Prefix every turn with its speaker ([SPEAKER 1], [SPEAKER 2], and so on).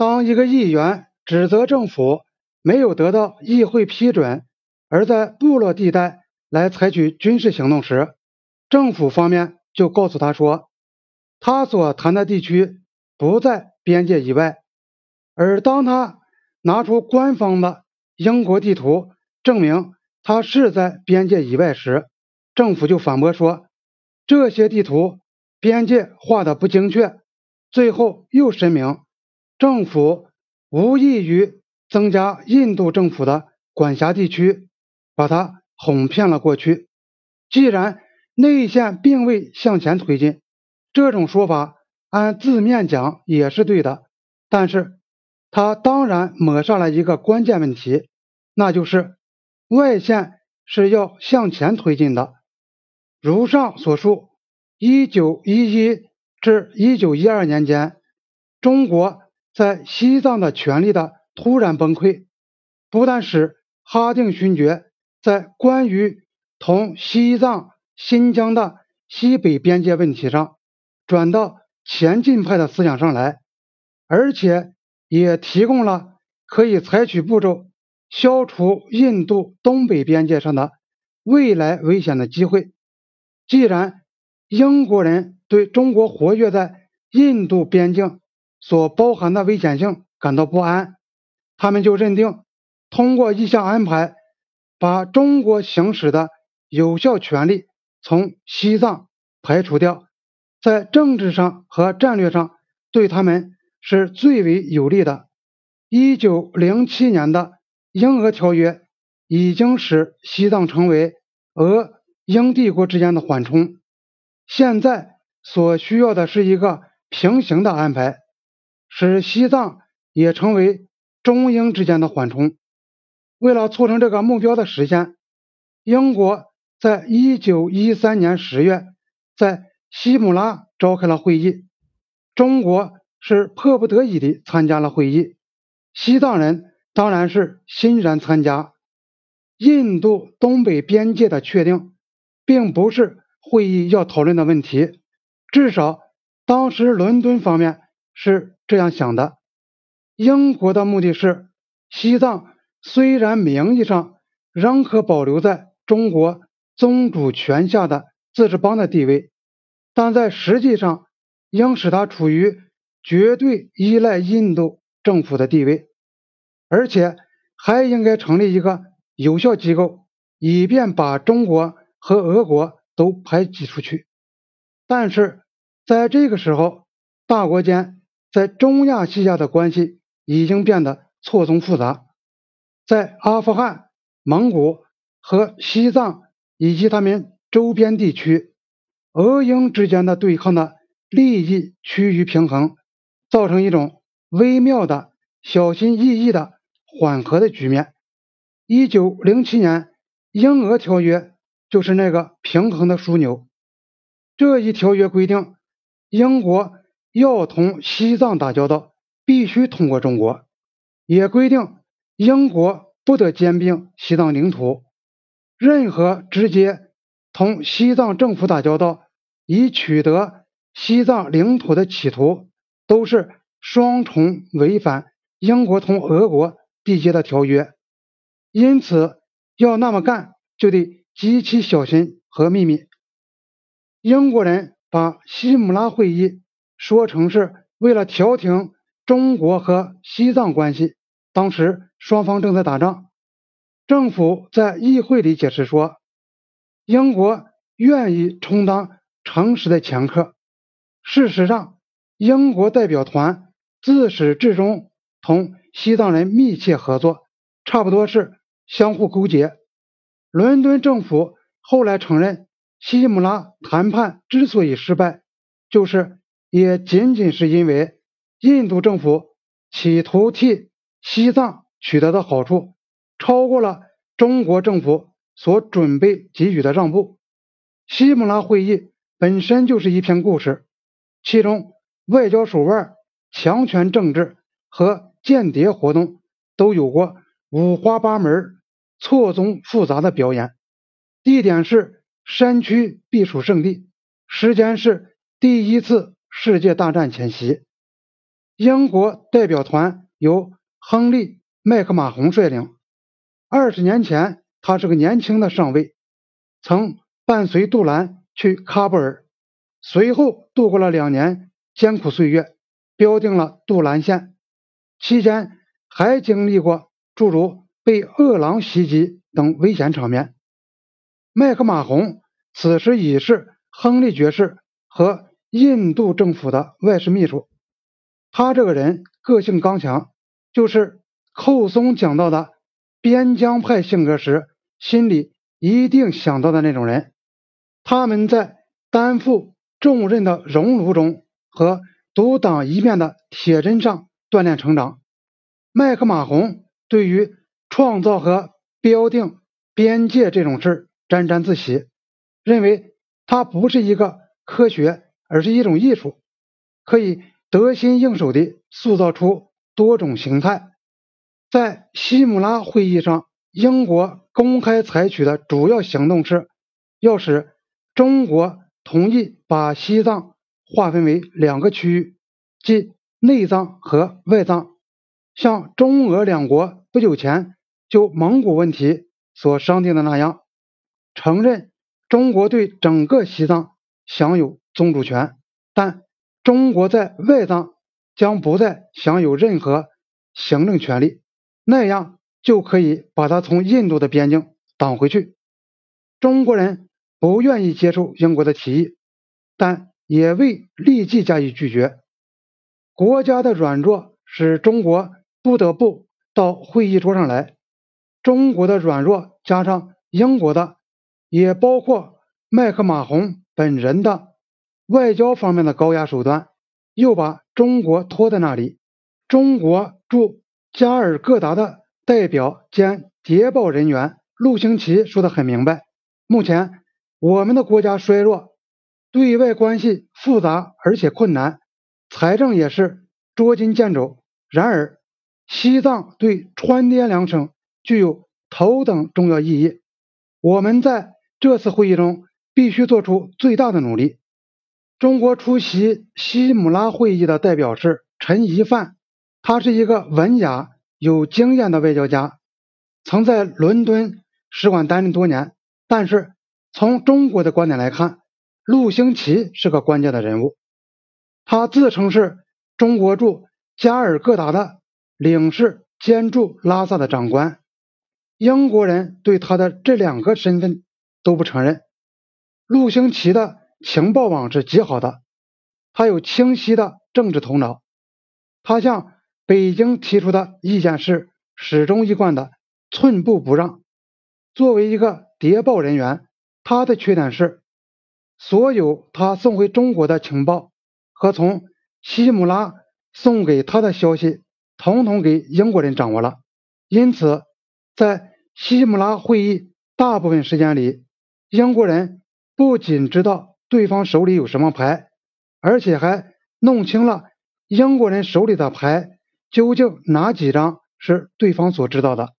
[SPEAKER 1] 当一个议员指责政府没有得到议会批准，而在部落地带来采取军事行动时，政府方面就告诉他说，他所谈的地区不在边界以外。而当他拿出官方的英国地图证明他是在边界以外时，政府就反驳说，这些地图边界画的不精确。最后又声明。政府无异于增加印度政府的管辖地区，把他哄骗了过去。既然内线并未向前推进，这种说法按字面讲也是对的。但是，他当然抹杀了一个关键问题，那就是外线是要向前推进的。如上所述，一九一一至一九一二年间，中国。在西藏的权力的突然崩溃，不但使哈定勋爵在关于同西藏、新疆的西北边界问题上转到前进派的思想上来，而且也提供了可以采取步骤消除印度东北边界上的未来危险的机会。既然英国人对中国活跃在印度边境，所包含的危险性感到不安，他们就认定通过一项安排，把中国行使的有效权利从西藏排除掉，在政治上和战略上对他们是最为有利的。一九零七年的英俄条约已经使西藏成为俄英帝国之间的缓冲，现在所需要的是一个平行的安排。使西藏也成为中英之间的缓冲。为了促成这个目标的实现，英国在一九一三年十月在西姆拉召开了会议。中国是迫不得已的参加了会议，西藏人当然是欣然参加。印度东北边界的确定，并不是会议要讨论的问题，至少当时伦敦方面是。这样想的，英国的目的是，西藏虽然名义上仍可保留在中国宗主权下的自治邦的地位，但在实际上应使它处于绝对依赖印度政府的地位，而且还应该成立一个有效机构，以便把中国和俄国都排挤出去。但是在这个时候，大国间。在中亚西亚的关系已经变得错综复杂，在阿富汗、蒙古和西藏以及他们周边地区，俄英之间的对抗的利益趋于平衡，造成一种微妙的小心翼翼的缓和的局面。一九零七年英俄条约就是那个平衡的枢纽。这一条约规定，英国。要同西藏打交道，必须通过中国。也规定，英国不得兼并西藏领土。任何直接同西藏政府打交道，以取得西藏领土的企图，都是双重违反英国同俄国缔结的条约。因此，要那么干，就得极其小心和秘密。英国人把西姆拉会议。说成是为了调停中国和西藏关系，当时双方正在打仗。政府在议会里解释说，英国愿意充当诚实的掮客。事实上，英国代表团自始至终同西藏人密切合作，差不多是相互勾结。伦敦政府后来承认，西姆拉谈判之所以失败，就是。也仅仅是因为印度政府企图替西藏取得的好处超过了中国政府所准备给予的让步。西姆拉会议本身就是一篇故事，其中外交手腕、强权政治和间谍活动都有过五花八门、错综复杂的表演。地点是山区避暑胜地，时间是第一次。世界大战前夕，英国代表团由亨利·麦克马洪率领。二十年前，他是个年轻的上尉，曾伴随杜兰去喀布尔，随后度过了两年艰苦岁月，标定了杜兰县。期间还经历过诸如被饿狼袭击等危险场面。麦克马洪此时已是亨利爵士和印度政府的外事秘书。他这个人个性刚强，就是寇松讲到的边疆派性格时心里一定想到的那种人。他们在担负重任的熔炉中和独挡一面的铁砧上锻炼成长。麦克马洪对于创造和标定边界这种事沾沾自喜，认为它不是一个科学，而是一种艺术，可以。得心应手地塑造出多种形态。在西姆拉会议上，英国公开采取的主要行动是，要使中国同意把西藏划分为两个区域，即内藏和外藏，像中俄两国不久前就蒙古问题所商定的那样，承认中国对整个西藏享有宗主权，但。中国在外藏将不再享有任何行政权利，那样就可以把它从印度的边境挡回去。中国人不愿意接受英国的提议，但也未立即加以拒绝。国家的软弱使中国不得不到会议桌上来。中国的软弱加上英国的，也包括麦克马洪本人的。外交方面的高压手段，又把中国拖在那里。中国驻加尔各答的代表兼谍报人员陆星奇说的很明白：目前我们的国家衰弱，对外关系复杂而且困难，财政也是捉襟见肘。然而，西藏对川滇两省具有头等重要意义。我们在这次会议中必须做出最大的努力。中国出席西姆拉会议的代表是陈一范，他是一个文雅、有经验的外交家，曾在伦敦使馆担任多年。但是从中国的观点来看，陆星奇是个关键的人物。他自称是中国驻加尔各答的领事兼驻拉萨的长官，英国人对他的这两个身份都不承认。陆星奇的。情报网是极好的，他有清晰的政治头脑。他向北京提出的意见是始终一贯的，寸步不让。作为一个谍报人员，他的缺点是，所有他送回中国的情报和从西姆拉送给他的消息，统统给英国人掌握了。因此，在西姆拉会议大部分时间里，英国人不仅知道。对方手里有什么牌，而且还弄清了英国人手里的牌究竟哪几张是对方所知道的。